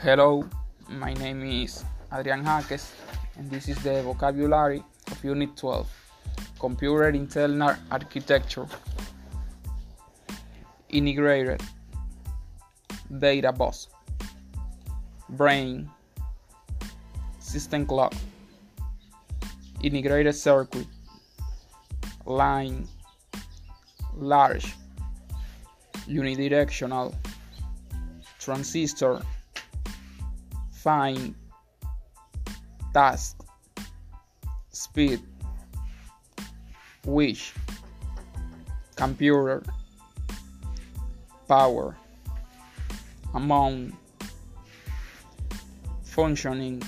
Hello, my name is Adrian Jaquez, and this is the vocabulary of Unit 12 Computer Internal Architecture. Integrated. Data Bus. Brain. System Clock. Integrated Circuit. Line. Large. Unidirectional. Transistor find task speed wish computer power amount functioning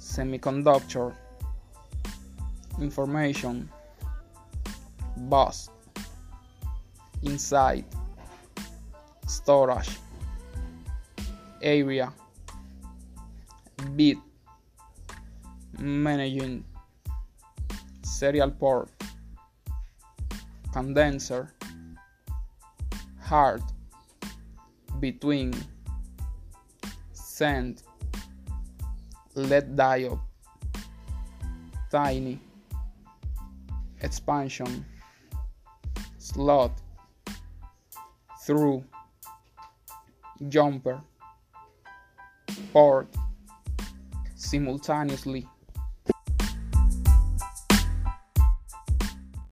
semiconductor information bus inside storage area. Bit managing. Serial port condenser. Hard. Between. Send led diode. Tiny. Expansion. Slot. Through. Jumper port simultaneously